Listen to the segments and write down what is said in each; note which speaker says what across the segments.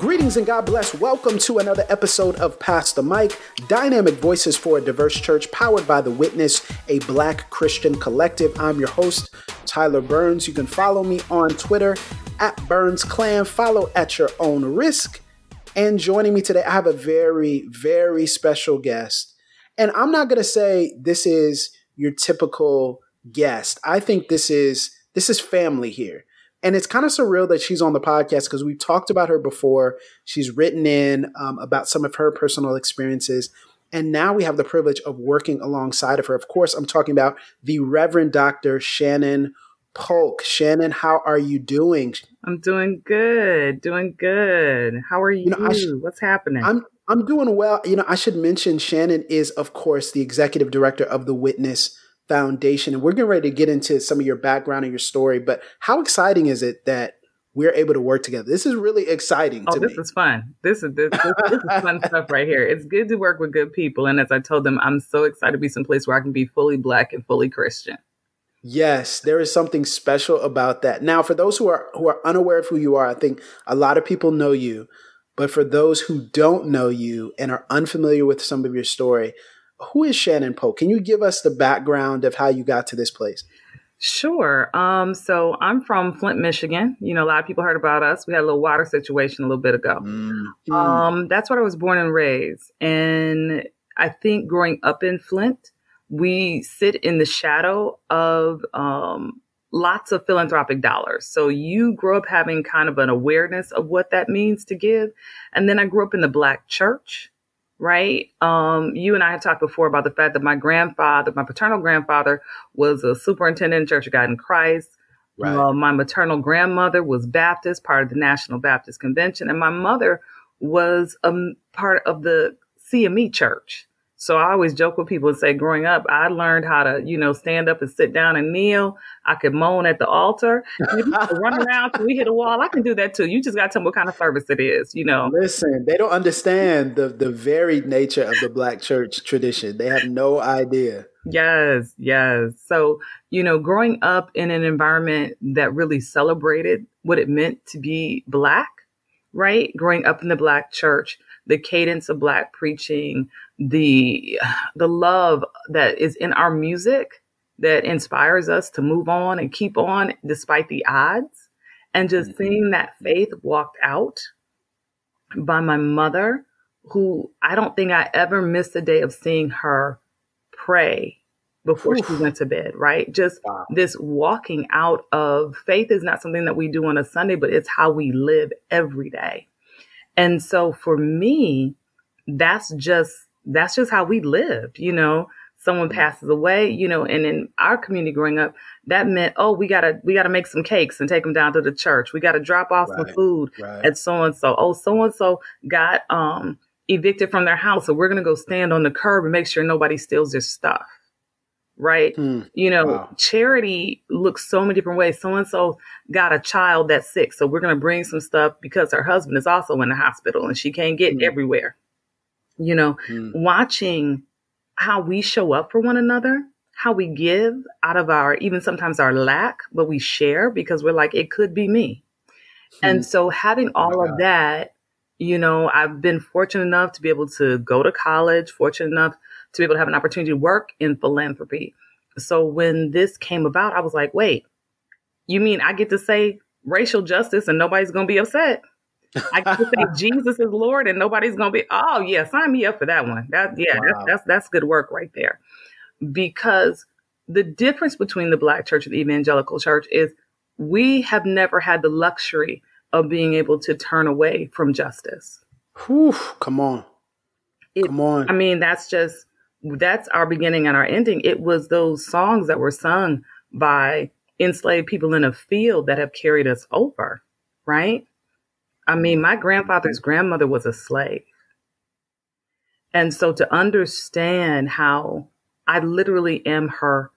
Speaker 1: Greetings and God bless. Welcome to another episode of Pass the Mic, Dynamic Voices for a Diverse Church, powered by The Witness, a black Christian collective. I'm your host, Tyler Burns. You can follow me on Twitter at Burns Clan. Follow at your own risk. And joining me today, I have a very, very special guest. And I'm not going to say this is your typical guest. I think this is this is family here. And it's kind of surreal that she's on the podcast because we've talked about her before. She's written in um, about some of her personal experiences. And now we have the privilege of working alongside of her. Of course, I'm talking about the Reverend Dr. Shannon Polk. Shannon, how are you doing?
Speaker 2: I'm doing good, doing good. How are you? you know, sh- What's happening?
Speaker 1: I'm I'm doing well. You know, I should mention Shannon is, of course, the executive director of the Witness Foundation, and we're getting ready to get into some of your background and your story. But how exciting is it that we're able to work together? This is really exciting.
Speaker 2: Oh, this
Speaker 1: me.
Speaker 2: is fun. This is this, this, this is fun stuff right here. It's good to work with good people, and as I told them, I'm so excited to be someplace where I can be fully black and fully Christian.
Speaker 1: Yes, there is something special about that. Now, for those who are who are unaware of who you are, I think a lot of people know you. But for those who don't know you and are unfamiliar with some of your story, who is Shannon Polk? Can you give us the background of how you got to this place?
Speaker 2: Sure. Um, so I'm from Flint, Michigan. You know, a lot of people heard about us. We had a little water situation a little bit ago. Mm-hmm. Um, that's where I was born and raised. And I think growing up in Flint, we sit in the shadow of um, lots of philanthropic dollars. So you grew up having kind of an awareness of what that means to give. And then I grew up in the black church right? Um, you and I have talked before about the fact that my grandfather, my paternal grandfather, was a superintendent in Church of God in Christ. Right. Uh, my maternal grandmother was Baptist, part of the National Baptist Convention, and my mother was a part of the CME Church. So I always joke with people and say, growing up, I learned how to, you know, stand up and sit down and kneel. I could moan at the altar, run around till we hit a wall. I can do that too. You just got to tell me what kind of service it is, you know.
Speaker 1: Listen, they don't understand the the varied nature of the Black church tradition. They have no idea.
Speaker 2: Yes, yes. So you know, growing up in an environment that really celebrated what it meant to be Black, right? Growing up in the Black church, the cadence of Black preaching the the love that is in our music that inspires us to move on and keep on despite the odds and just mm-hmm. seeing that faith walked out by my mother who I don't think I ever missed a day of seeing her pray before Oof. she went to bed, right? Just wow. this walking out of faith is not something that we do on a Sunday, but it's how we live every day. And so for me, that's just that's just how we lived, you know. Someone mm-hmm. passes away, you know, and in our community growing up, that meant, oh, we gotta we gotta make some cakes and take them down to the church. We gotta drop off right, some food right. at so and so. Oh, so and so got um evicted from their house, so we're gonna go stand on the curb and make sure nobody steals their stuff right? Hmm. You know, wow. charity looks so many different ways. So and so got a child that's sick, so we're going to bring some stuff because her husband is also in the hospital and she can't get hmm. everywhere you know, mm. watching how we show up for one another, how we give out of our, even sometimes our lack, but we share because we're like, it could be me. Mm. And so having all oh of that, you know, I've been fortunate enough to be able to go to college, fortunate enough to be able to have an opportunity to work in philanthropy. So when this came about, I was like, wait, you mean I get to say racial justice and nobody's going to be upset? I can say Jesus is Lord, and nobody's gonna be. Oh yeah, sign me up for that one. That yeah, wow. that's, that's that's good work right there. Because the difference between the Black church and the evangelical church is we have never had the luxury of being able to turn away from justice.
Speaker 1: Whew, come on,
Speaker 2: it,
Speaker 1: come on.
Speaker 2: I mean, that's just that's our beginning and our ending. It was those songs that were sung by enslaved people in a field that have carried us over right? I mean, my grandfather's grandmother was a slave. And so to understand how I literally am her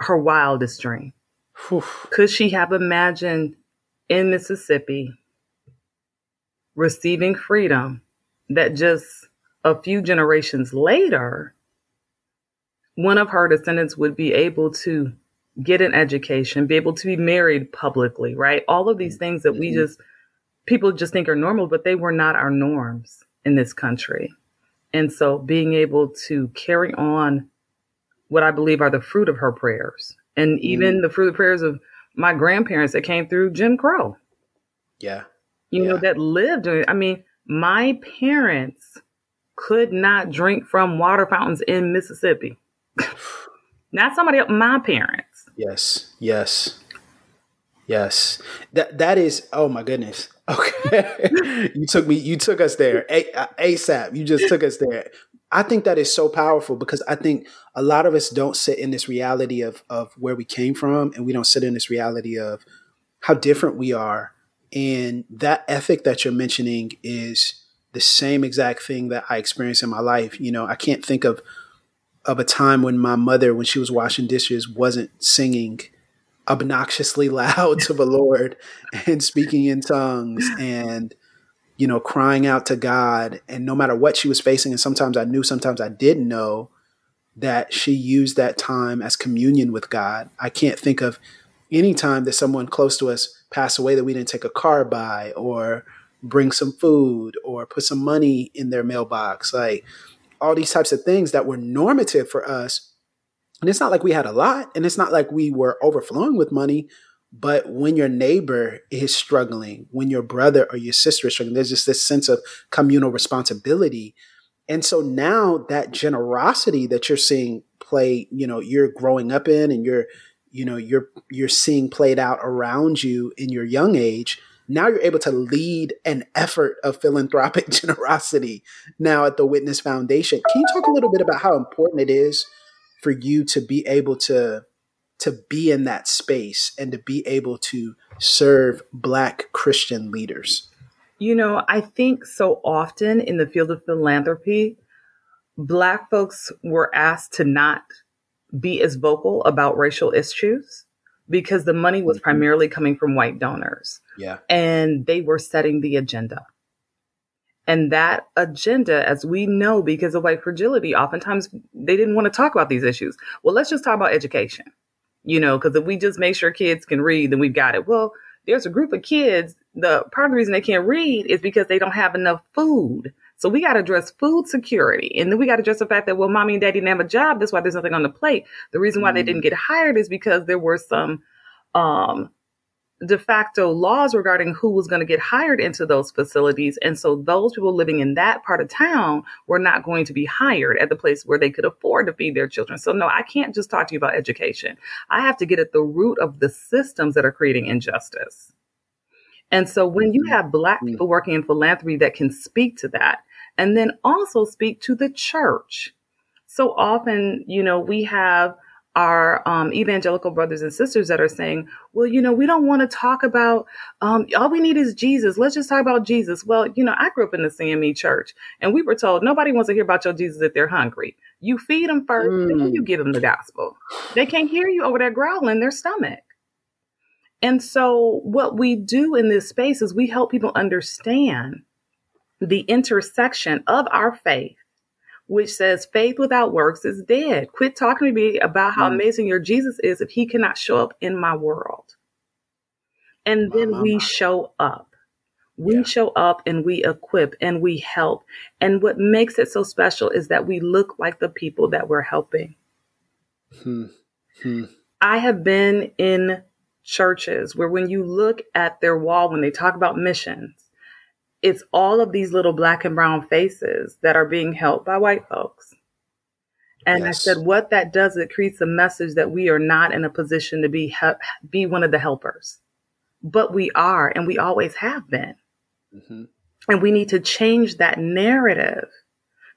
Speaker 2: her wildest dream. Whew. Could she have imagined in Mississippi receiving freedom that just a few generations later, one of her descendants would be able to get an education, be able to be married publicly, right? All of these things that we mm-hmm. just, people just think are normal, but they were not our norms in this country. And so being able to carry on what I believe are the fruit of her prayers and even mm. the fruit of prayers of my grandparents that came through Jim Crow.
Speaker 1: Yeah.
Speaker 2: You
Speaker 1: yeah.
Speaker 2: know, that lived. I mean, my parents could not drink from water fountains in Mississippi. not somebody else, my parents.
Speaker 1: Yes. Yes. Yes. That that is oh my goodness. Okay. you took me you took us there. ASAP. Uh, you just took us there. I think that is so powerful because I think a lot of us don't sit in this reality of of where we came from and we don't sit in this reality of how different we are. And that ethic that you're mentioning is the same exact thing that I experienced in my life. You know, I can't think of of a time when my mother, when she was washing dishes, wasn't singing obnoxiously loud to the Lord and speaking in tongues and you know, crying out to God. And no matter what she was facing, and sometimes I knew, sometimes I didn't know, that she used that time as communion with God. I can't think of any time that someone close to us passed away that we didn't take a car by or bring some food or put some money in their mailbox. Like all these types of things that were normative for us. And it's not like we had a lot and it's not like we were overflowing with money, but when your neighbor is struggling, when your brother or your sister is struggling, there's just this sense of communal responsibility. And so now that generosity that you're seeing play, you know, you're growing up in and you're, you know, you're you're seeing played out around you in your young age, now you're able to lead an effort of philanthropic generosity now at the Witness Foundation. Can you talk a little bit about how important it is for you to be able to to be in that space and to be able to serve Black Christian leaders?
Speaker 2: You know, I think so often in the field of philanthropy, Black folks were asked to not be as vocal about racial issues because the money was mm-hmm. primarily coming from white donors.
Speaker 1: Yeah.
Speaker 2: And they were setting the agenda. And that agenda, as we know, because of white fragility, oftentimes they didn't want to talk about these issues. Well, let's just talk about education you know, because if we just make sure kids can read, then we've got it. Well, there's a group of kids. The part of the reason they can't read is because they don't have enough food. So we got to address food security. And then we got to address the fact that, well, mommy and daddy didn't have a job. That's why there's nothing on the plate. The reason why mm. they didn't get hired is because there were some, um, de facto laws regarding who was going to get hired into those facilities. And so those people living in that part of town were not going to be hired at the place where they could afford to feed their children. So no, I can't just talk to you about education. I have to get at the root of the systems that are creating injustice. And so when you have black mm-hmm. people working in philanthropy that can speak to that and then also speak to the church. So often, you know, we have our um, evangelical brothers and sisters that are saying, well, you know, we don't want to talk about, um, all we need is Jesus. Let's just talk about Jesus. Well, you know, I grew up in the CME church and we were told nobody wants to hear about your Jesus if they're hungry. You feed them first, mm. then you give them the gospel. They can't hear you over there growling their stomach. And so what we do in this space is we help people understand the intersection of our faith which says faith without works is dead. Quit talking to me about how mm. amazing your Jesus is if he cannot show up in my world. And then we show up. We yeah. show up and we equip and we help. And what makes it so special is that we look like the people that we're helping. Hmm. Hmm. I have been in churches where when you look at their wall, when they talk about missions, it's all of these little black and brown faces that are being helped by white folks. And yes. I said, what that does, it creates a message that we are not in a position to be he- be one of the helpers, but we are, and we always have been. Mm-hmm. And we need to change that narrative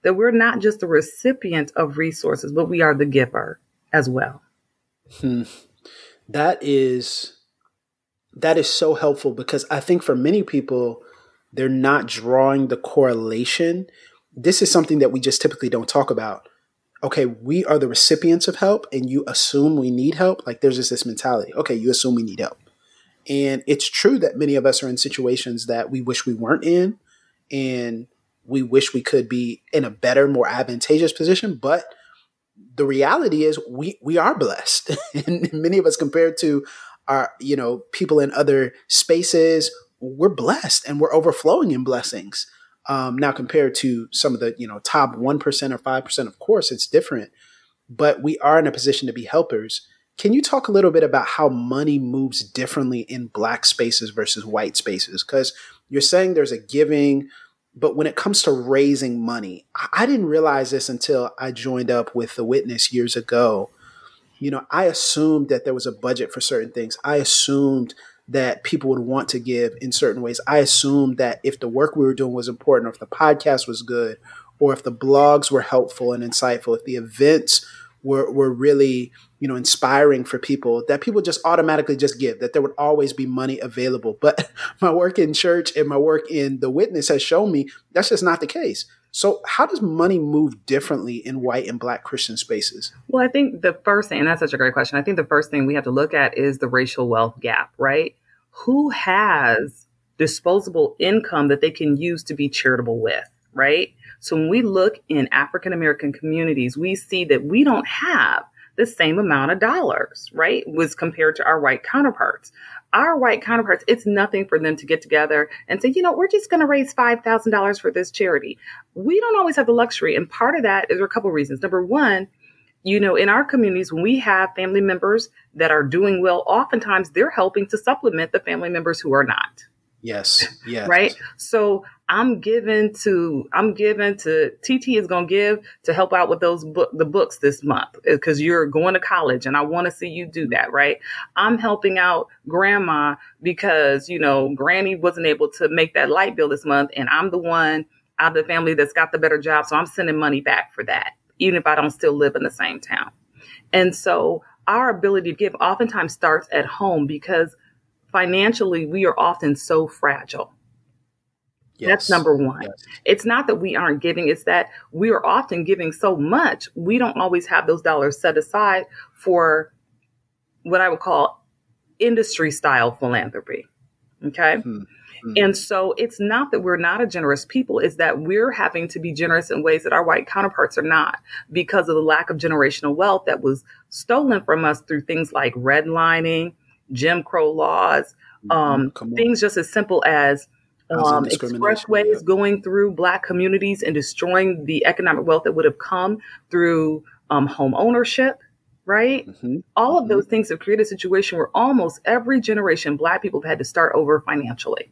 Speaker 2: that we're not just the recipient of resources, but we are the giver as well.
Speaker 1: Hmm. That is That is so helpful because I think for many people, they're not drawing the correlation. This is something that we just typically don't talk about. Okay, we are the recipients of help and you assume we need help. Like there's just this mentality. Okay, you assume we need help. And it's true that many of us are in situations that we wish we weren't in and we wish we could be in a better, more advantageous position. But the reality is we we are blessed. and many of us compared to our, you know, people in other spaces, we're blessed and we're overflowing in blessings. Um, now compared to some of the, you know, top 1% or 5%, of course, it's different, but we are in a position to be helpers. Can you talk a little bit about how money moves differently in black spaces versus white spaces? Because you're saying there's a giving, but when it comes to raising money, I didn't realize this until I joined up with the witness years ago. You know, I assumed that there was a budget for certain things. I assumed that people would want to give in certain ways. I assumed that if the work we were doing was important, or if the podcast was good, or if the blogs were helpful and insightful, if the events were, were really you know inspiring for people that people just automatically just give that there would always be money available. But my work in church and my work in the witness has shown me that's just not the case. So how does money move differently in white and black christian spaces?
Speaker 2: Well i think the first thing and that's such a great question i think the first thing we have to look at is the racial wealth gap right? Who has disposable income that they can use to be charitable with right? So when we look in African American communities, we see that we don't have the same amount of dollars, right? Was compared to our white counterparts. Our white counterparts, it's nothing for them to get together and say, you know, we're just going to raise $5,000 for this charity. We don't always have the luxury. And part of that is a couple of reasons. Number one, you know, in our communities, when we have family members that are doing well, oftentimes they're helping to supplement the family members who are not.
Speaker 1: Yes. Yes.
Speaker 2: Right. So I'm given to I'm given to TT is going to give to help out with those book the books this month because uh, you're going to college and I want to see you do that, right? I'm helping out grandma because, you know, granny wasn't able to make that light bill this month and I'm the one out of the family that's got the better job, so I'm sending money back for that even if I don't still live in the same town. And so our ability to give oftentimes starts at home because financially we are often so fragile Yes. That's number one. Yes. It's not that we aren't giving, it's that we are often giving so much, we don't always have those dollars set aside for what I would call industry style philanthropy. Okay. Mm-hmm. And so it's not that we're not a generous people, it's that we're having to be generous in ways that our white counterparts are not because of the lack of generational wealth that was stolen from us through things like redlining, Jim Crow laws, mm-hmm. um, things just as simple as um, expressways going through black communities and destroying the economic wealth that would have come through um, home ownership right mm-hmm. all of mm-hmm. those things have created a situation where almost every generation black people have had to start over financially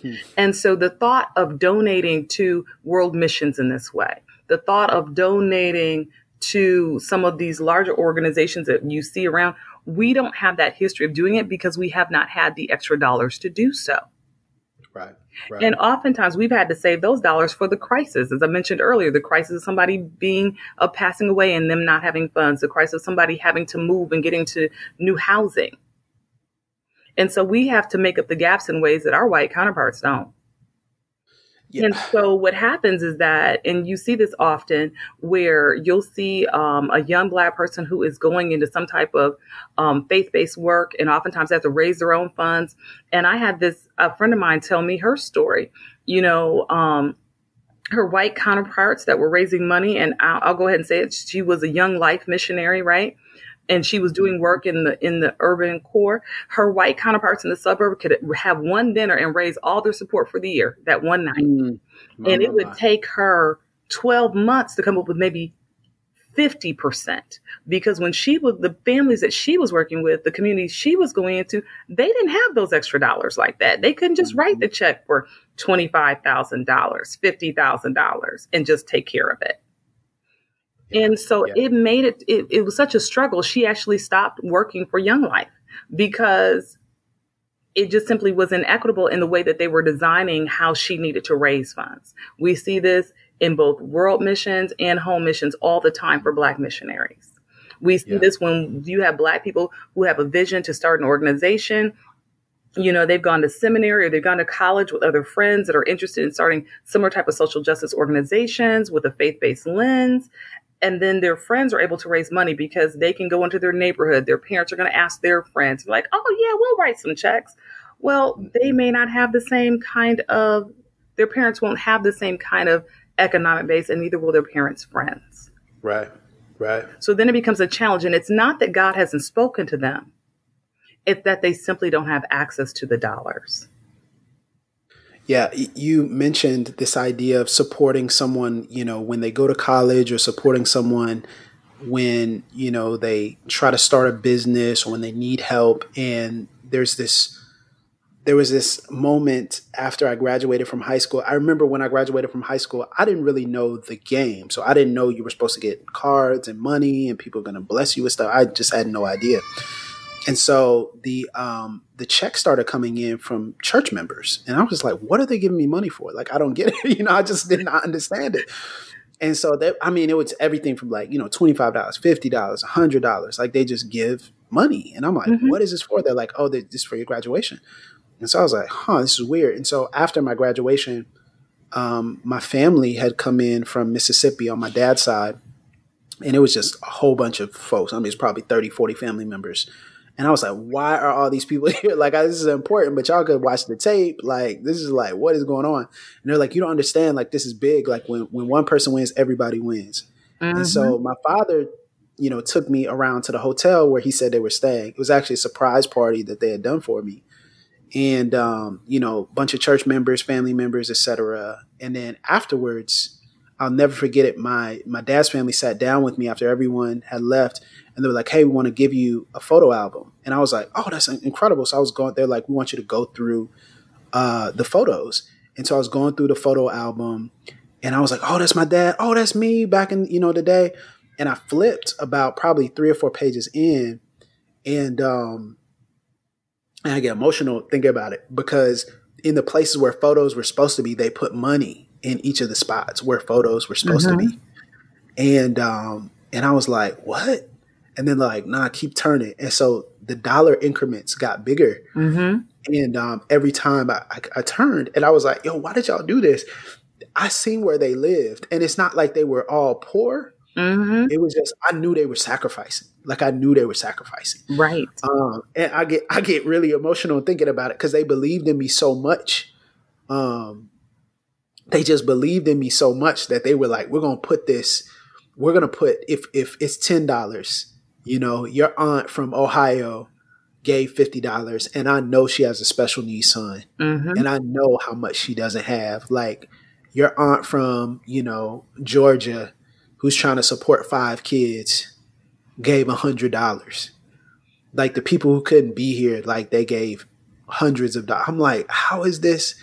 Speaker 2: hmm. and so the thought of donating to world missions in this way the thought of donating to some of these larger organizations that you see around we don't have that history of doing it because we have not had the extra dollars to do so
Speaker 1: Right.
Speaker 2: And oftentimes we've had to save those dollars for the crisis. As I mentioned earlier, the crisis of somebody being uh, passing away and them not having funds, the crisis of somebody having to move and getting to new housing. And so we have to make up the gaps in ways that our white counterparts don't. Yeah. And so what happens is that, and you see this often, where you'll see um, a young black person who is going into some type of um, faith-based work, and oftentimes have to raise their own funds. And I had this a friend of mine tell me her story. You know, um, her white counterparts that were raising money, and I'll, I'll go ahead and say it. She was a young life missionary, right? And she was doing work in the in the urban core her white counterparts in the suburb could have one dinner and raise all their support for the year that one night. Mm, and it would take her 12 months to come up with maybe 50% because when she was the families that she was working with the communities she was going into they didn't have those extra dollars like that. They couldn't just write the check for $25000 $50000 and just take care of it and so yeah. it made it, it, it was such a struggle. She actually stopped working for Young Life because it just simply was inequitable in the way that they were designing how she needed to raise funds. We see this in both world missions and home missions all the time for Black missionaries. We see yeah. this when you have black people who have a vision to start an organization. You know, they've gone to seminary or they've gone to college with other friends that are interested in starting similar type of social justice organizations with a faith-based lens. And then their friends are able to raise money because they can go into their neighborhood. Their parents are going to ask their friends, like, oh, yeah, we'll write some checks. Well, they may not have the same kind of, their parents won't have the same kind of economic base, and neither will their parents' friends.
Speaker 1: Right, right.
Speaker 2: So then it becomes a challenge. And it's not that God hasn't spoken to them, it's that they simply don't have access to the dollars.
Speaker 1: Yeah, you mentioned this idea of supporting someone, you know, when they go to college or supporting someone when, you know, they try to start a business or when they need help. And there's this there was this moment after I graduated from high school. I remember when I graduated from high school, I didn't really know the game. So I didn't know you were supposed to get cards and money and people are going to bless you with stuff. I just had no idea. And so the um, the check started coming in from church members, and I was like, "What are they giving me money for? Like, I don't get it. you know, I just did not understand it." And so that I mean, it was everything from like you know twenty five dollars, fifty dollars, hundred dollars. Like they just give money, and I'm like, mm-hmm. "What is this for?" They're like, "Oh, this is for your graduation." And so I was like, huh, this is weird. And so after my graduation, um, my family had come in from Mississippi on my dad's side. And it was just a whole bunch of folks. I mean, it's probably 30, 40 family members. And I was like, why are all these people here? Like, this is important, but y'all could watch the tape. Like, this is like, what is going on? And they're like, you don't understand. Like, this is big. Like, when, when one person wins, everybody wins. Mm-hmm. And so mm-hmm. my father, you know, took me around to the hotel where he said they were staying. It was actually a surprise party that they had done for me and um, you know, a bunch of church members, family members, etc. And then afterwards, I'll never forget it. My my dad's family sat down with me after everyone had left, and they were like, "Hey, we want to give you a photo album." And I was like, "Oh, that's incredible!" So I was going. They're like, "We want you to go through uh, the photos." And so I was going through the photo album, and I was like, "Oh, that's my dad. Oh, that's me back in you know the day." And I flipped about probably three or four pages in, and um, and I get emotional thinking about it because in the places where photos were supposed to be, they put money in each of the spots where photos were supposed mm-hmm. to be. And um, and I was like, what? And then like, nah, keep turning. And so the dollar increments got bigger. Mm-hmm. And um, every time I, I, I turned and I was like, yo, why did y'all do this? I seen where they lived. And it's not like they were all poor. Mm-hmm. It was just I knew they were sacrificing like I knew they were sacrificing.
Speaker 2: Right.
Speaker 1: Um, and I get I get really emotional thinking about it because they believed in me so much. Um, they just believed in me so much that they were like, "We're gonna put this. We're gonna put if if it's ten dollars. You know, your aunt from Ohio gave fifty dollars, and I know she has a special needs son, mm-hmm. and I know how much she doesn't have. Like your aunt from you know Georgia, who's trying to support five kids." gave a hundred dollars. Like the people who couldn't be here, like they gave hundreds of dollars. I'm like, how is this?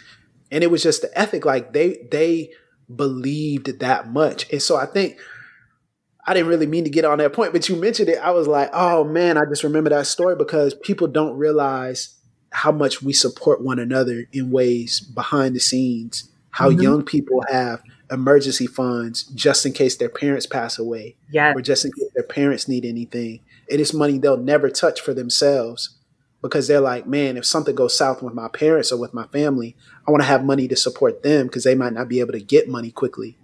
Speaker 1: And it was just the ethic. Like they they believed that much. And so I think I didn't really mean to get on that point, but you mentioned it. I was like, oh man, I just remember that story because people don't realize how much we support one another in ways behind the scenes. How mm-hmm. young people have emergency funds just in case their parents pass away.
Speaker 2: Yeah.
Speaker 1: Or just in case their parents need anything. And It is money they'll never touch for themselves because they're like, man, if something goes south with my parents or with my family, I want to have money to support them because they might not be able to get money quickly.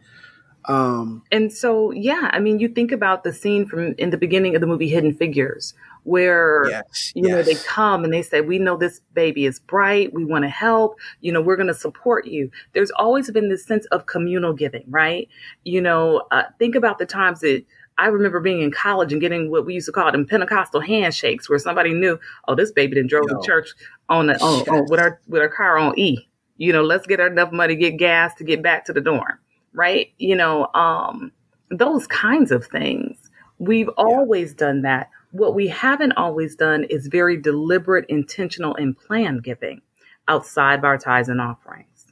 Speaker 2: Um, and so, yeah, I mean, you think about the scene from in the beginning of the movie Hidden Figures, where yes, you yes. know they come and they say, "We know this baby is bright. We want to help. You know, we're going to support you." There's always been this sense of communal giving, right? You know, uh, think about the times that I remember being in college and getting what we used to call them Pentecostal handshakes, where somebody knew, "Oh, this baby didn't drove Yo. to church on, the, on, yes. on with our with our car on E." You know, let's get enough money to get gas to get back to the dorm right? You know, um, those kinds of things. We've yeah. always done that. What we haven't always done is very deliberate, intentional, and planned giving outside of our tithes and offerings.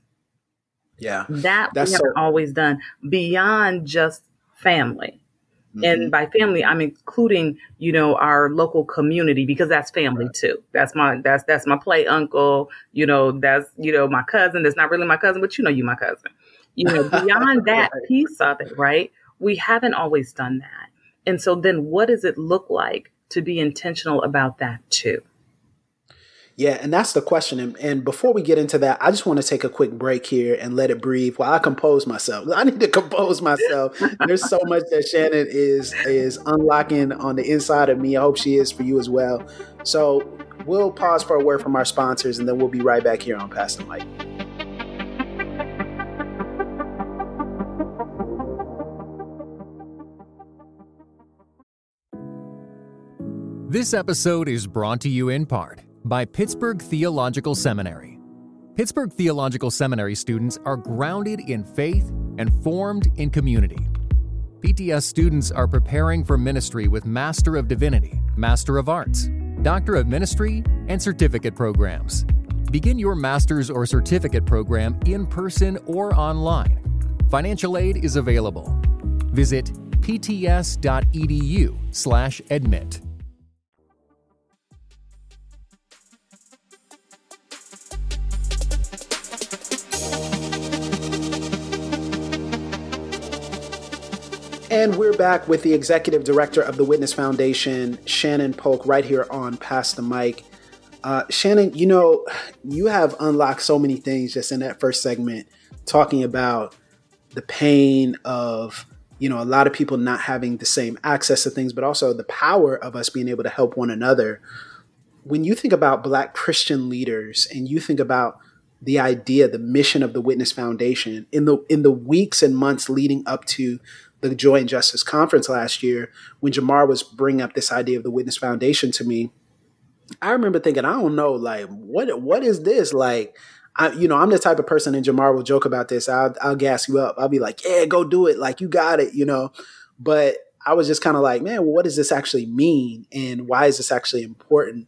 Speaker 1: Yeah.
Speaker 2: That That's we haven't so- always done beyond just family. Mm-hmm. And by family, I'm including, you know, our local community because that's family right. too. That's my that's that's my play uncle. You know, that's you know my cousin. That's not really my cousin, but you know you my cousin. You know, beyond that piece of it, right? We haven't always done that. And so then what does it look like to be intentional about that too?
Speaker 1: Yeah, and that's the question. And, and, before we get into that, I just want to take a quick break here and let it breathe while I compose myself. I need to compose myself. There's so much that Shannon is is unlocking on the inside of me. I hope she is for you as well. So we'll pause for a word from our sponsors, and then we'll be right back here on Pass the
Speaker 3: This episode is brought to you in part by Pittsburgh Theological Seminary. Pittsburgh Theological Seminary students are grounded in faith and formed in community. PTS students are preparing for ministry with Master of Divinity, Master of Arts, Doctor of Ministry, and certificate programs. Begin your master's or certificate program in person or online. Financial aid is available. Visit pts.edu/admit.
Speaker 1: And we're back with the executive director of the Witness Foundation, Shannon Polk, right here on Pass the Mic. Uh, Shannon, you know, you have unlocked so many things just in that first segment, talking about the pain of, you know, a lot of people not having the same access to things, but also the power of us being able to help one another. When you think about Black Christian leaders and you think about the idea, the mission of the Witness Foundation in the in the weeks and months leading up to the Joy and Justice Conference last year, when Jemar was bringing up this idea of the Witness Foundation to me, I remember thinking, I don't know, like, what what is this? Like, I, you know, I'm the type of person, and Jemar will joke about this. I'll, I'll gas you up. I'll be like, yeah, go do it. Like, you got it, you know. But I was just kind of like, man, well, what does this actually mean? And why is this actually important?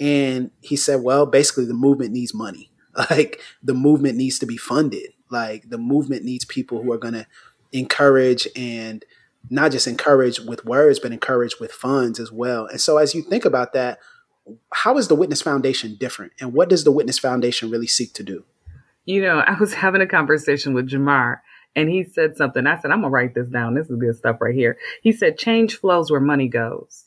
Speaker 1: And he said, well, basically, the movement needs money. Like, the movement needs to be funded. Like, the movement needs people who are going to encourage and not just encourage with words, but encourage with funds as well. And so, as you think about that, how is the Witness Foundation different? And what does the Witness Foundation really seek to do?
Speaker 2: You know, I was having a conversation with Jemar, and he said something. I said, I'm going to write this down. This is good stuff right here. He said, Change flows where money goes.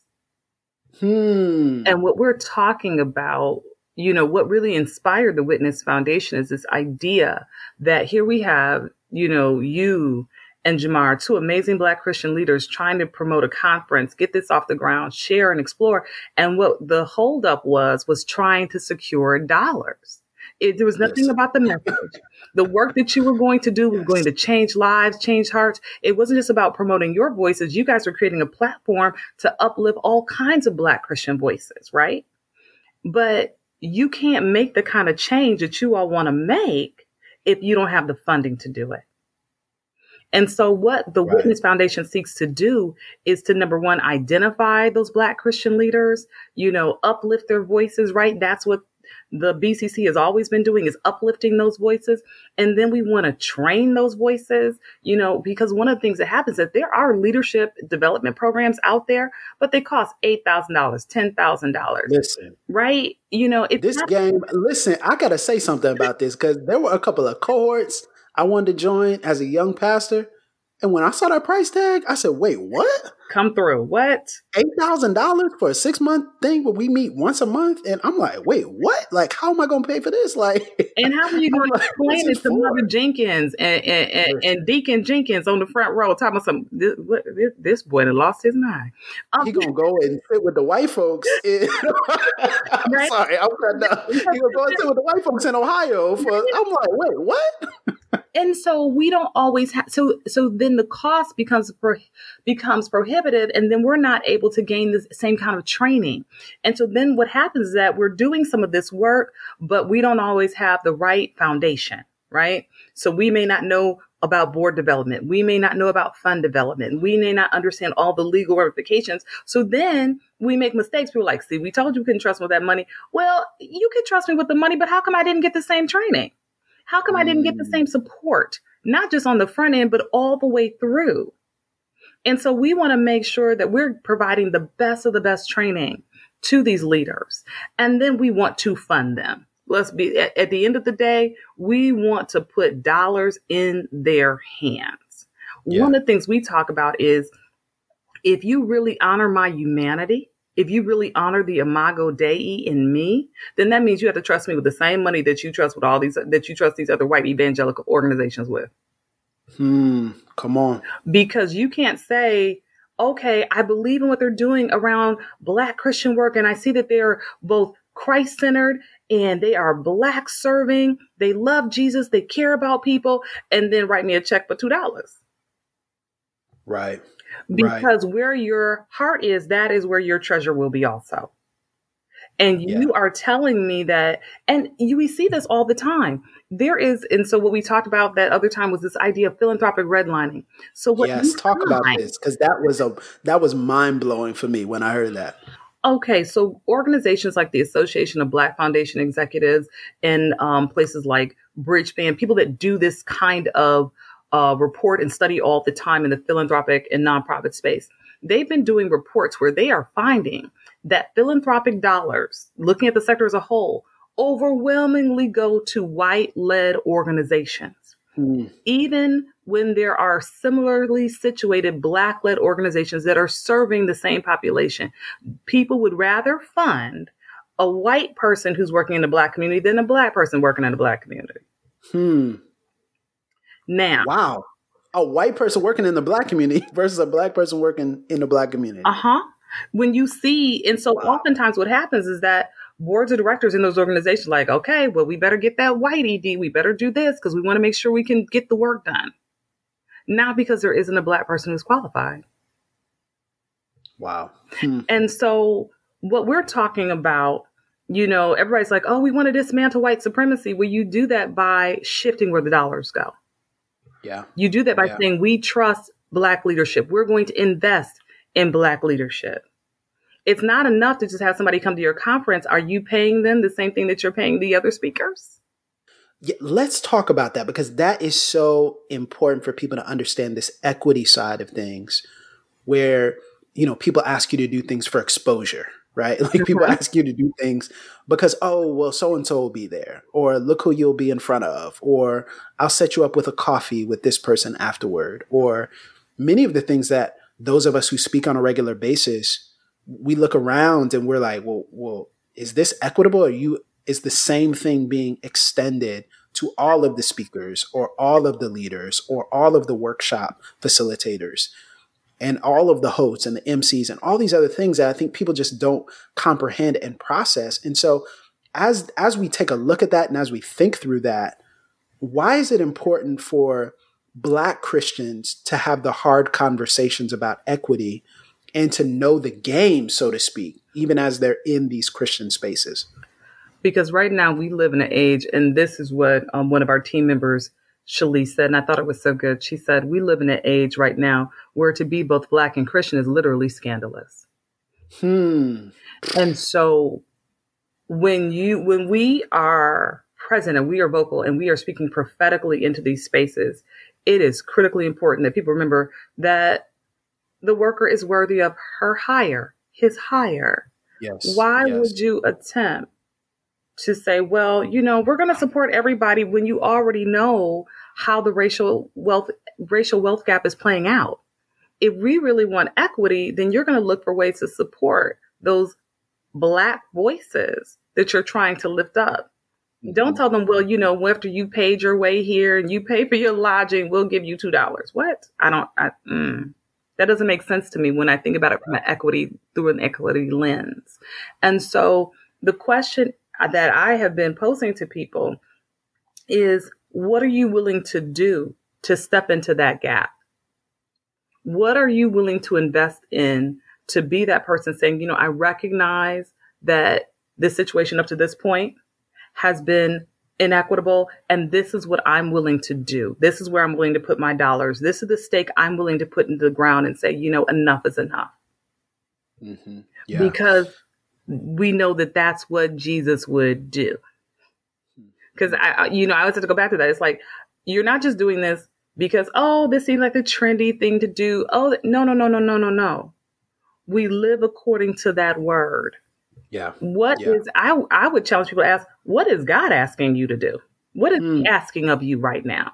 Speaker 1: Hmm.
Speaker 2: And what we're talking about, you know, what really inspired the Witness Foundation is this idea that here we have, you know, you and Jemar, two amazing Black Christian leaders trying to promote a conference, get this off the ground, share and explore. And what the holdup was, was trying to secure dollars. It, there was nothing yes. about the message. the work that you were going to do was yes. going to change lives, change hearts. It wasn't just about promoting your voices. You guys were creating a platform to uplift all kinds of Black Christian voices, right? But you can't make the kind of change that you all want to make if you don't have the funding to do it. And so, what the right. Witness Foundation seeks to do is to number one, identify those Black Christian leaders, you know, uplift their voices, right? That's what the BCC has always been doing is uplifting those voices. And then we want to train those voices, you know, because one of the things that happens is that there are leadership development programs out there, but they cost $8,000, $10,000.
Speaker 1: Listen.
Speaker 2: Right? You know, it's
Speaker 1: this not- game, listen, I got to say something about this because there were a couple of cohorts I wanted to join as a young pastor. And when I saw that price tag, I said, wait, what?
Speaker 2: Come through. What?
Speaker 1: $8,000 for a six month thing where we meet once a month. And I'm like, wait, what? Like, how am I going to pay for this? Like,
Speaker 2: and how are you going to explain it to Mother Jenkins and, and, and, and, Deacon Jenkins on the front row talking about some, this, this boy that lost his mind.
Speaker 1: Um, he going to go and sit with the white folks. In, I'm right? sorry. I'm trying to, he going to go and sit with the white folks in Ohio. For, I'm like, wait, what?
Speaker 2: And so we don't always have, so, so then the cost becomes, pro, becomes prohibitive and then we're not able to gain the same kind of training. And so then what happens is that we're doing some of this work, but we don't always have the right foundation, right? So we may not know about board development. We may not know about fund development. We may not understand all the legal ramifications. So then we make mistakes. People like, see, we told you we couldn't trust me with that money. Well, you could trust me with the money, but how come I didn't get the same training? How come I didn't get the mm. same support? Not just on the front end, but all the way through. And so we want to make sure that we're providing the best of the best training to these leaders. And then we want to fund them. Let's be at, at the end of the day, we want to put dollars in their hands. Yeah. One of the things we talk about is if you really honor my humanity, if you really honor the imago dei in me, then that means you have to trust me with the same money that you trust with all these that you trust these other white evangelical organizations with.
Speaker 1: Hmm. Come on.
Speaker 2: Because you can't say, okay, I believe in what they're doing around black Christian work, and I see that they're both Christ centered and they are black serving. They love Jesus. They care about people, and then write me a check for two dollars.
Speaker 1: Right.
Speaker 2: Because right. where your heart is, that is where your treasure will be also. And yeah. you are telling me that, and you, we see this all the time. There is, and so what we talked about that other time was this idea of philanthropic redlining. So what?
Speaker 1: Yes, talk find, about this because that was a that was mind blowing for me when I heard that.
Speaker 2: Okay, so organizations like the Association of Black Foundation Executives and um, places like Bridgespan, people that do this kind of uh, report and study all the time in the philanthropic and nonprofit space. They've been doing reports where they are finding that philanthropic dollars, looking at the sector as a whole, overwhelmingly go to white led organizations. Mm. Even when there are similarly situated black led organizations that are serving the same population, people would rather fund a white person who's working in the black community than a black person working in the black community.
Speaker 1: Hmm.
Speaker 2: Now,
Speaker 1: wow, a white person working in the black community versus a black person working in the black community.
Speaker 2: Uh huh. When you see, and so wow. oftentimes what happens is that boards of directors in those organizations like, okay, well, we better get that white ED. We better do this because we want to make sure we can get the work done. Not because there isn't a black person who's qualified.
Speaker 1: Wow.
Speaker 2: Hmm. And so what we're talking about, you know, everybody's like, oh, we want to dismantle white supremacy. Well, you do that by shifting where the dollars go.
Speaker 1: Yeah.
Speaker 2: You do that by yeah. saying, we trust Black leadership. We're going to invest in Black leadership. It's not enough to just have somebody come to your conference. Are you paying them the same thing that you're paying the other speakers?
Speaker 1: Yeah, let's talk about that because that is so important for people to understand this equity side of things where you know people ask you to do things for exposure right? Like people mm-hmm. ask you to do things because, oh, well, so and so will be there, or look who you'll be in front of, or I'll set you up with a coffee with this person afterward, or many of the things that those of us who speak on a regular basis, we look around and we're like, well, well, is this equitable? Or you is the same thing being extended to all of the speakers or all of the leaders or all of the workshop facilitators? And all of the hosts and the MCs and all these other things that I think people just don't comprehend and process. And so as as we take a look at that and as we think through that, why is it important for black Christians to have the hard conversations about equity and to know the game, so to speak, even as they're in these Christian spaces?
Speaker 2: Because right now we live in an age, and this is what um, one of our team members Shalise said, and I thought it was so good. She said, We live in an age right now where to be both black and Christian is literally scandalous.
Speaker 1: Hmm.
Speaker 2: And so when you when we are present and we are vocal and we are speaking prophetically into these spaces, it is critically important that people remember that the worker is worthy of her hire, his hire.
Speaker 1: Yes.
Speaker 2: Why
Speaker 1: yes.
Speaker 2: would you attempt to say, well, you know, we're going to support everybody when you already know how the racial wealth racial wealth gap is playing out. If we really want equity, then you're going to look for ways to support those black voices that you're trying to lift up. Mm-hmm. Don't tell them, well, you know, after you paid your way here and you pay for your lodging, we'll give you two dollars. What? I don't. I, mm, that doesn't make sense to me when I think about it from an equity through an equity lens. And so the question that I have been posing to people is what are you willing to do to step into that gap? What are you willing to invest in to be that person saying, you know, I recognize that this situation up to this point has been inequitable and this is what I'm willing to do. This is where I'm willing to put my dollars. This is the stake I'm willing to put into the ground and say, you know, enough is enough.
Speaker 1: Mm-hmm. Yeah.
Speaker 2: Because we know that that's what Jesus would do. Because I, you know, I always have to go back to that. It's like you're not just doing this because oh, this seems like the trendy thing to do. Oh, no, no, no, no, no, no, no. We live according to that word.
Speaker 1: Yeah.
Speaker 2: What
Speaker 1: yeah.
Speaker 2: is I? I would challenge people to ask, what is God asking you to do? What is mm. He asking of you right now?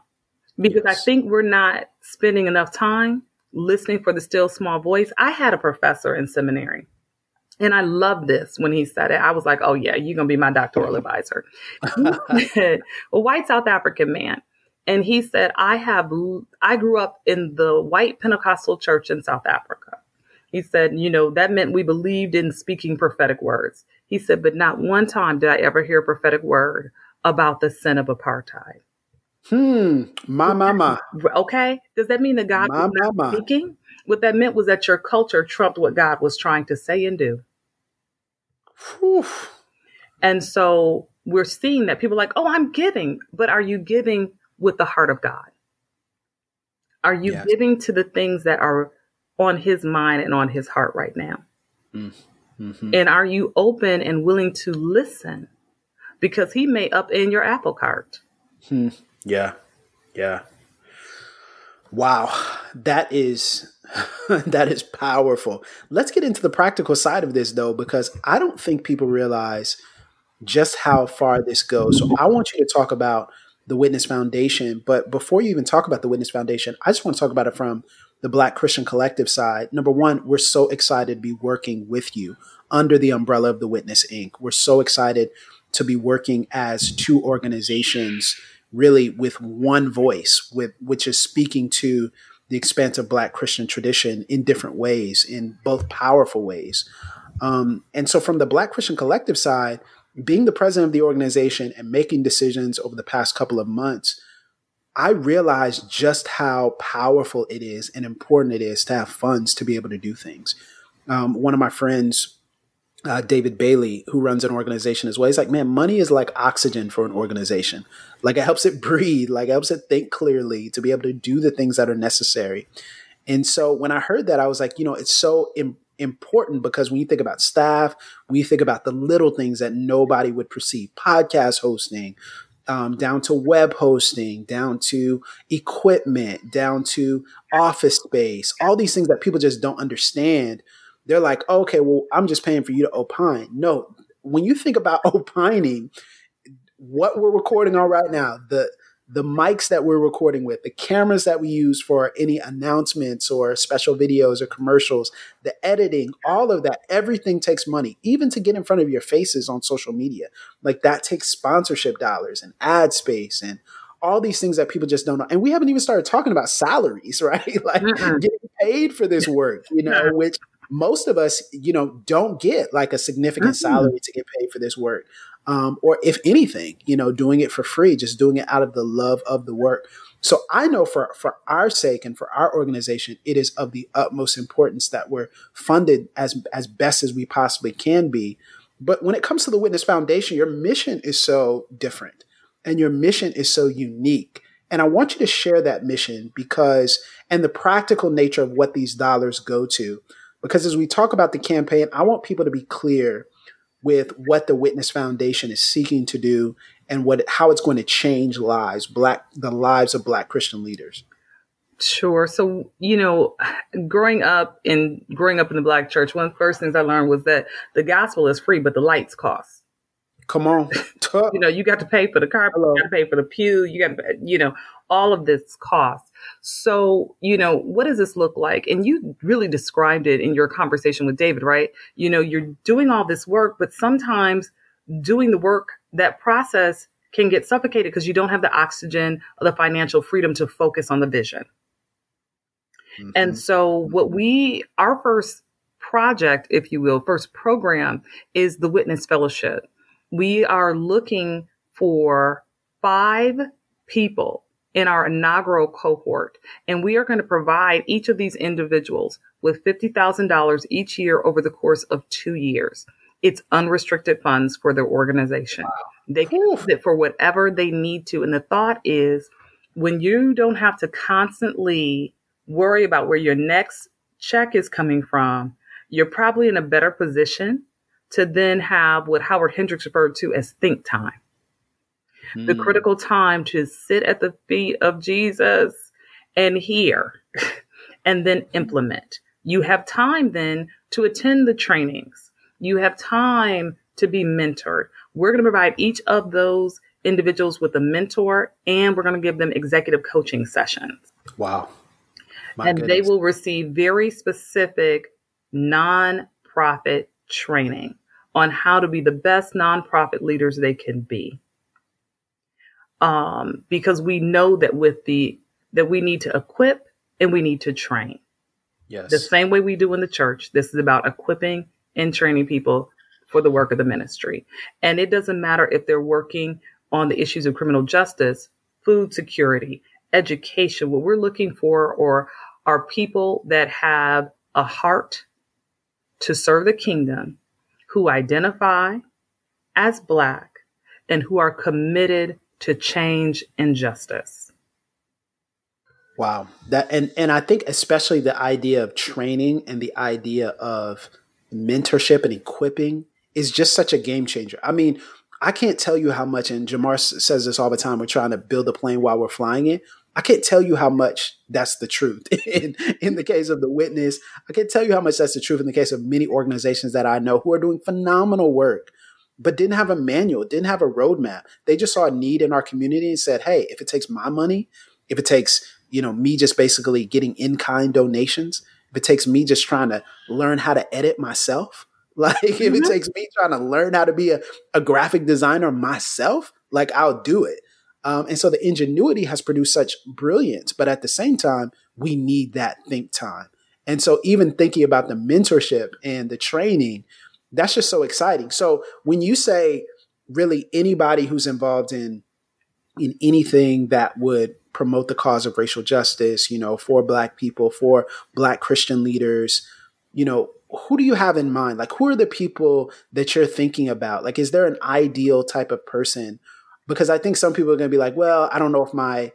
Speaker 2: Because yes. I think we're not spending enough time listening for the still small voice. I had a professor in seminary. And I love this when he said it. I was like, oh, yeah, you're going to be my doctoral advisor. said, a white South African man. And he said, I have, I grew up in the white Pentecostal church in South Africa. He said, you know, that meant we believed in speaking prophetic words. He said, but not one time did I ever hear a prophetic word about the sin of apartheid.
Speaker 1: Hmm. My, my, my.
Speaker 2: Okay. Does that mean that God my, was not my, speaking? What that meant was that your culture trumped what God was trying to say and do. Whew. And so we're seeing that people are like, oh, I'm giving, but are you giving with the heart of God? Are you yes. giving to the things that are on his mind and on his heart right now? Mm-hmm. And are you open and willing to listen? Because he may up in your apple cart.
Speaker 1: Hmm. Yeah. Yeah. Wow. That is that is powerful. Let's get into the practical side of this though because I don't think people realize just how far this goes. So I want you to talk about the Witness Foundation, but before you even talk about the Witness Foundation, I just want to talk about it from the Black Christian Collective side. Number 1, we're so excited to be working with you under the umbrella of the Witness Inc. We're so excited to be working as two organizations really with one voice, with which is speaking to the expansive Black Christian tradition in different ways, in both powerful ways. Um, and so, from the Black Christian Collective side, being the president of the organization and making decisions over the past couple of months, I realized just how powerful it is and important it is to have funds to be able to do things. Um, one of my friends uh, David Bailey, who runs an organization as well. He's like, man, money is like oxygen for an organization. Like it helps it breathe, like it helps it think clearly to be able to do the things that are necessary. And so when I heard that, I was like, you know, it's so Im- important because when you think about staff, when you think about the little things that nobody would perceive, podcast hosting, um, down to web hosting, down to equipment, down to office space, all these things that people just don't understand they're like, oh, okay, well, I'm just paying for you to opine. No, when you think about opining, what we're recording on right now, the the mics that we're recording with, the cameras that we use for any announcements or special videos or commercials, the editing, all of that, everything takes money, even to get in front of your faces on social media. Like that takes sponsorship dollars and ad space and all these things that people just don't know. And we haven't even started talking about salaries, right? like getting paid for this work, you know, which most of us, you know, don't get like a significant mm-hmm. salary to get paid for this work. Um, or if anything, you know, doing it for free, just doing it out of the love of the work. So I know for, for our sake and for our organization, it is of the utmost importance that we're funded as, as best as we possibly can be. But when it comes to the Witness Foundation, your mission is so different and your mission is so unique. And I want you to share that mission because, and the practical nature of what these dollars go to. Because as we talk about the campaign, I want people to be clear with what the Witness Foundation is seeking to do and what how it's going to change lives, black the lives of black Christian leaders.
Speaker 2: Sure. So, you know, growing up in growing up in the black church, one of the first things I learned was that the gospel is free, but the lights cost.
Speaker 1: Come on.
Speaker 2: you know, you got to pay for the carpet, Hello. you got to pay for the pew, you got to, you know, all of this cost. So, you know, what does this look like? And you really described it in your conversation with David, right? You know, you're doing all this work, but sometimes doing the work, that process can get suffocated because you don't have the oxygen or the financial freedom to focus on the vision. Mm-hmm. And so, what we, our first project, if you will, first program is the Witness Fellowship. We are looking for five people in our inaugural cohort. And we are going to provide each of these individuals with $50,000 each year over the course of two years. It's unrestricted funds for their organization. Wow. They can use it for whatever they need to. And the thought is when you don't have to constantly worry about where your next check is coming from, you're probably in a better position to then have what Howard Hendricks referred to as think time mm. the critical time to sit at the feet of Jesus and hear and then implement. You have time then to attend the trainings. You have time to be mentored. We're going to provide each of those individuals with a mentor and we're going to give them executive coaching sessions.
Speaker 1: Wow.
Speaker 2: My and goodness. they will receive very specific nonprofit training on how to be the best nonprofit leaders they can be. Um, because we know that with the that we need to equip and we need to train.
Speaker 1: Yes.
Speaker 2: The same way we do in the church. This is about equipping and training people for the work of the ministry. And it doesn't matter if they're working on the issues of criminal justice, food security, education. What we're looking for or are people that have a heart to serve the kingdom, who identify as Black, and who are committed to change injustice.
Speaker 1: Wow. That and and I think especially the idea of training and the idea of mentorship and equipping is just such a game changer. I mean, I can't tell you how much and Jemar says this all the time we're trying to build a plane while we're flying it. I can't tell you how much that's the truth in, in the case of the witness. I can't tell you how much that's the truth in the case of many organizations that I know who are doing phenomenal work, but didn't have a manual, didn't have a roadmap. They just saw a need in our community and said, hey, if it takes my money, if it takes, you know, me just basically getting in kind donations, if it takes me just trying to learn how to edit myself, like if mm-hmm. it takes me trying to learn how to be a, a graphic designer myself, like I'll do it. Um, and so the ingenuity has produced such brilliance, but at the same time, we need that think time. And so even thinking about the mentorship and the training, that's just so exciting. So when you say really anybody who's involved in in anything that would promote the cause of racial justice, you know, for black people, for black Christian leaders, you know, who do you have in mind? Like who are the people that you're thinking about? Like is there an ideal type of person because I think some people are going to be like, well, I don't know if my,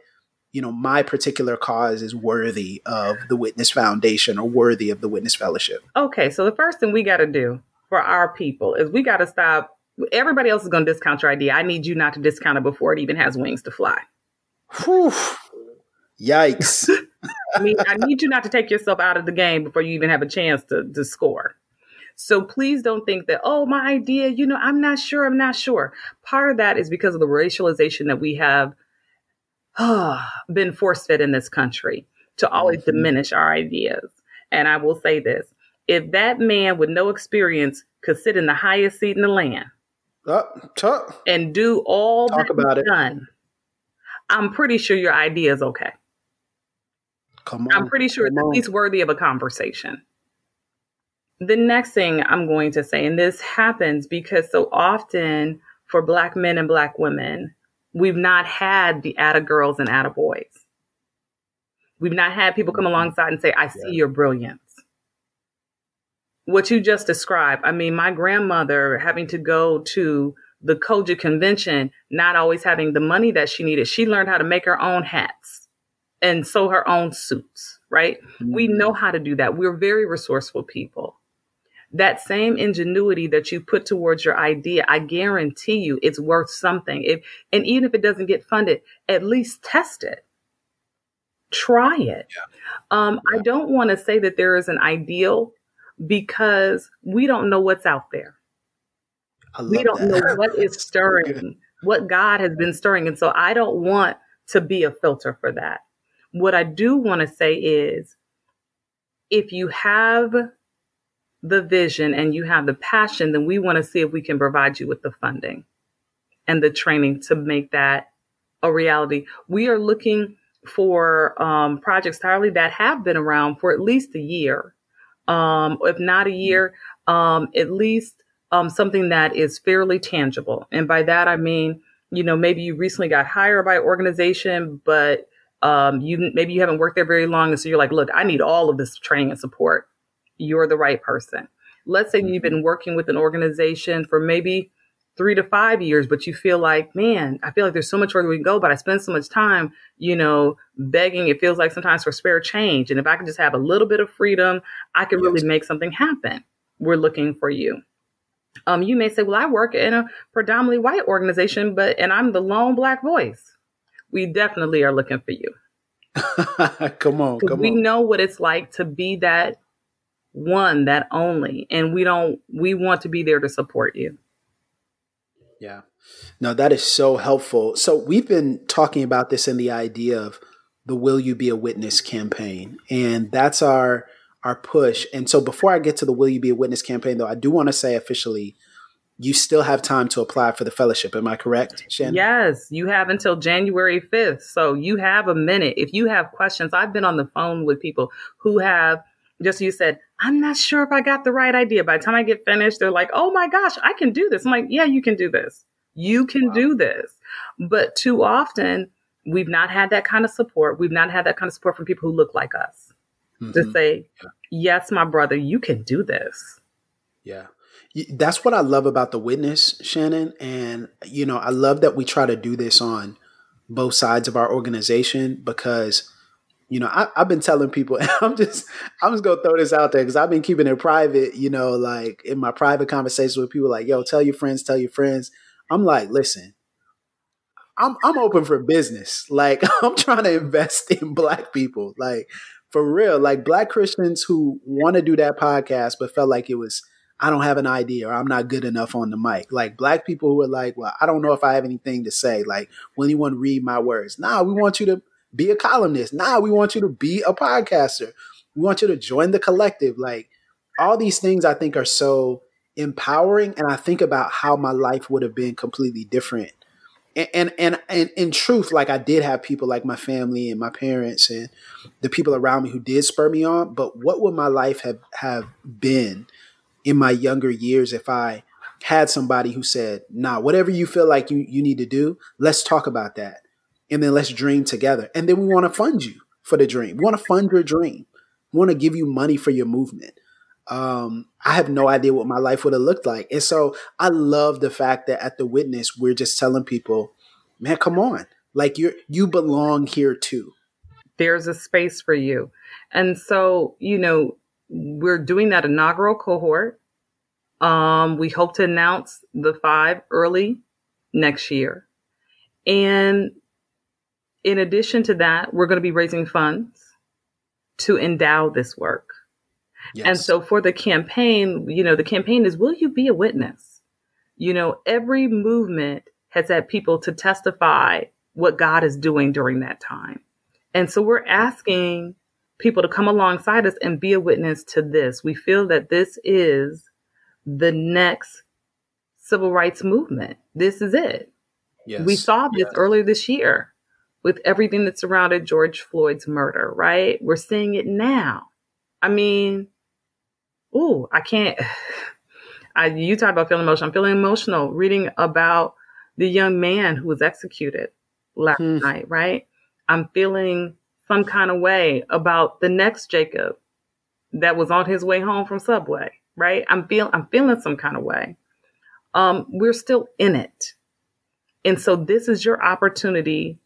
Speaker 1: you know, my particular cause is worthy of the Witness Foundation or worthy of the Witness Fellowship.
Speaker 2: Okay, so the first thing we got to do for our people is we got to stop. Everybody else is going to discount your idea. I need you not to discount it before it even has wings to fly.
Speaker 1: Whew. Yikes.
Speaker 2: I mean, I need you not to take yourself out of the game before you even have a chance to, to score. So please don't think that, oh, my idea, you know, I'm not sure, I'm not sure. Part of that is because of the racialization that we have oh, been force fed in this country to always mm-hmm. diminish our ideas. And I will say this if that man with no experience could sit in the highest seat in the land
Speaker 1: talk,
Speaker 2: and do all
Speaker 1: talk that about it.
Speaker 2: done, I'm pretty sure your idea is okay.
Speaker 1: Come on.
Speaker 2: I'm pretty sure it's on. at least worthy of a conversation the next thing I'm going to say, and this happens because so often for Black men and Black women, we've not had the Atta girls and Atta boys. We've not had people come mm-hmm. alongside and say, I see yeah. your brilliance. What you just described, I mean, my grandmother having to go to the COGIC convention, not always having the money that she needed, she learned how to make her own hats and sew her own suits, right? Mm-hmm. We know how to do that. We're very resourceful people that same ingenuity that you put towards your idea, I guarantee you it's worth something. If, and even if it doesn't get funded, at least test it. Try it. Yeah. Um, yeah. I don't want to say that there is an ideal because we don't know what's out there. we don't that. know what is stirring, what God has been stirring. And so I don't want to be a filter for that. What I do want to say is if you have the vision and you have the passion, then we want to see if we can provide you with the funding and the training to make that a reality. We are looking for um, projects entirely that have been around for at least a year, um, if not a year, um, at least um, something that is fairly tangible. And by that I mean, you know, maybe you recently got hired by an organization, but um, you maybe you haven't worked there very long, and so you're like, look, I need all of this training and support you're the right person. Let's say you've been mm-hmm. working with an organization for maybe three to five years, but you feel like, man, I feel like there's so much further we can go, but I spend so much time, you know, begging. It feels like sometimes for spare change. And if I can just have a little bit of freedom, I can really make something happen. We're looking for you. Um, you may say, well, I work in a predominantly white organization, but, and I'm the lone black voice. We definitely are looking for you.
Speaker 1: come on, come
Speaker 2: we on. know what it's like to be that one, that only. And we don't, we want to be there to support you.
Speaker 1: Yeah. No, that is so helpful. So we've been talking about this in the idea of the Will You Be a Witness campaign. And that's our our push. And so before I get to the Will You Be a Witness campaign though, I do want to say officially you still have time to apply for the fellowship. Am I correct, Shannon?
Speaker 2: Yes, you have until January 5th. So you have a minute. If you have questions, I've been on the phone with people who have just you said, I'm not sure if I got the right idea. By the time I get finished, they're like, oh my gosh, I can do this. I'm like, yeah, you can do this. You can wow. do this. But too often, we've not had that kind of support. We've not had that kind of support from people who look like us mm-hmm. to say, yes, my brother, you can do this.
Speaker 1: Yeah. That's what I love about the witness, Shannon. And, you know, I love that we try to do this on both sides of our organization because you know, I, have been telling people, I'm just, I'm just gonna throw this out there because I've been keeping it private. You know, like in my private conversations with people, like, yo, tell your friends, tell your friends. I'm like, listen, I'm I'm open for business. Like, I'm trying to invest in Black people, like for real, like Black Christians who want to do that podcast, but felt like it was. I don't have an idea or I'm not good enough on the mic. Like black people who are like, well, I don't know if I have anything to say. Like, will anyone read my words? Nah, we want you to be a columnist. Now we want you to be a podcaster. We want you to join the collective. Like all these things I think are so empowering. And I think about how my life would have been completely different. And, and and and in truth, like I did have people like my family and my parents and the people around me who did spur me on. But what would my life have have been in my younger years if I had somebody who said, "Nah, whatever you feel like you you need to do, let's talk about that." And then let's dream together. And then we want to fund you for the dream. We want to fund your dream. We want to give you money for your movement. Um, I have no idea what my life would have looked like. And so I love the fact that at the witness, we're just telling people, man, come on. Like you you belong here too.
Speaker 2: There's a space for you. And so, you know, we're doing that inaugural cohort. Um, we hope to announce the five early next year. And in addition to that, we're going to be raising funds to endow this work. Yes. And so for the campaign, you know, the campaign is Will you be a witness? You know, every movement has had people to testify what God is doing during that time. And so we're asking people to come alongside us and be a witness to this. We feel that this is the next civil rights movement. This is it. Yes. We saw this yes. earlier this year with everything that surrounded George Floyd's murder, right? We're seeing it now. I mean, ooh, I can't. I, you talk about feeling emotional. I'm feeling emotional reading about the young man who was executed last hmm. night, right? I'm feeling some kind of way about the next Jacob that was on his way home from Subway, right? I'm feeling I'm feeling some kind of way. Um, we're still in it. And so this is your opportunity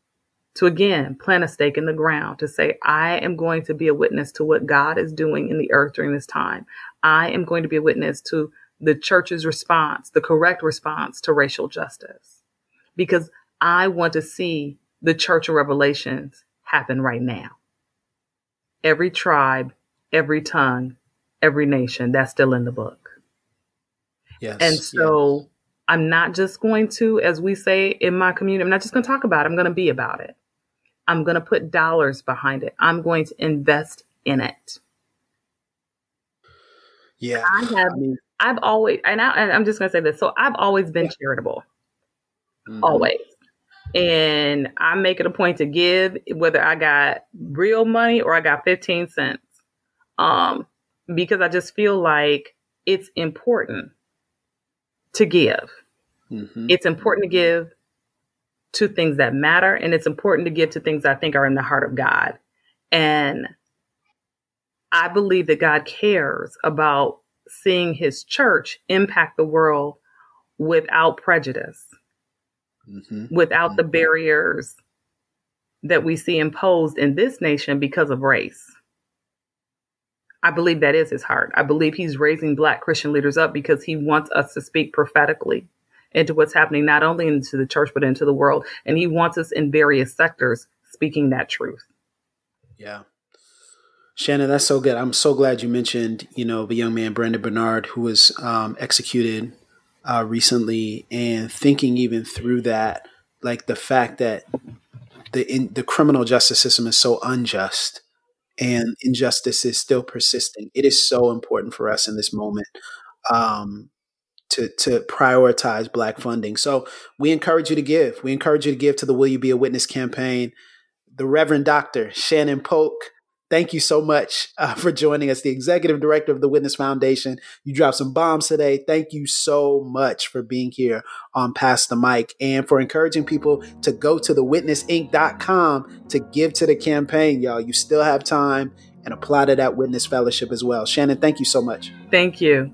Speaker 2: to again plant a stake in the ground to say, I am going to be a witness to what God is doing in the earth during this time. I am going to be a witness to the church's response, the correct response to racial justice, because I want to see the church of revelations happen right now. Every tribe, every tongue, every nation, that's still in the book. Yes. And so yes. I'm not just going to, as we say in my community, I'm not just going to talk about it, I'm going to be about it. I'm going to put dollars behind it. I'm going to invest in it.
Speaker 1: Yeah.
Speaker 2: I have, I mean, I've always, and, I, am just going to say this. So I've always been yeah. charitable. Mm-hmm. Always. And I make it a point to give, whether I got real money or I got 15 cents. Um, because I just feel like it's important to give. Mm-hmm. It's important to give to things that matter. And it's important to give to things I think are in the heart of God. And I believe that God cares about seeing his church impact the world without prejudice, mm-hmm. without mm-hmm. the barriers that we see imposed in this nation because of race. I believe that is his heart. I believe he's raising Black Christian leaders up because he wants us to speak prophetically into what's happening not only into the church but into the world. And he wants us in various sectors speaking that truth.
Speaker 1: Yeah. Shannon that's so good. I'm so glad you mentioned you know the young man brandon bernard who was um, executed uh, recently and thinking even through that like the fact that the in, the criminal justice system is so unjust and injustice is still persisting. It is so important for us in this moment. Um, to to prioritize Black funding. So we encourage you to give. We encourage you to give to the Will You Be a Witness campaign. The Reverend Doctor Shannon Polk thank you so much uh, for joining us, the executive director of the Witness Foundation. You dropped some bombs today. Thank you so much for being here on Pass the Mic and for encouraging people to go to thewitnessinc.com to give to the campaign, y'all. You still have time and apply to that Witness Fellowship as well. Shannon, thank you so much.
Speaker 2: Thank you.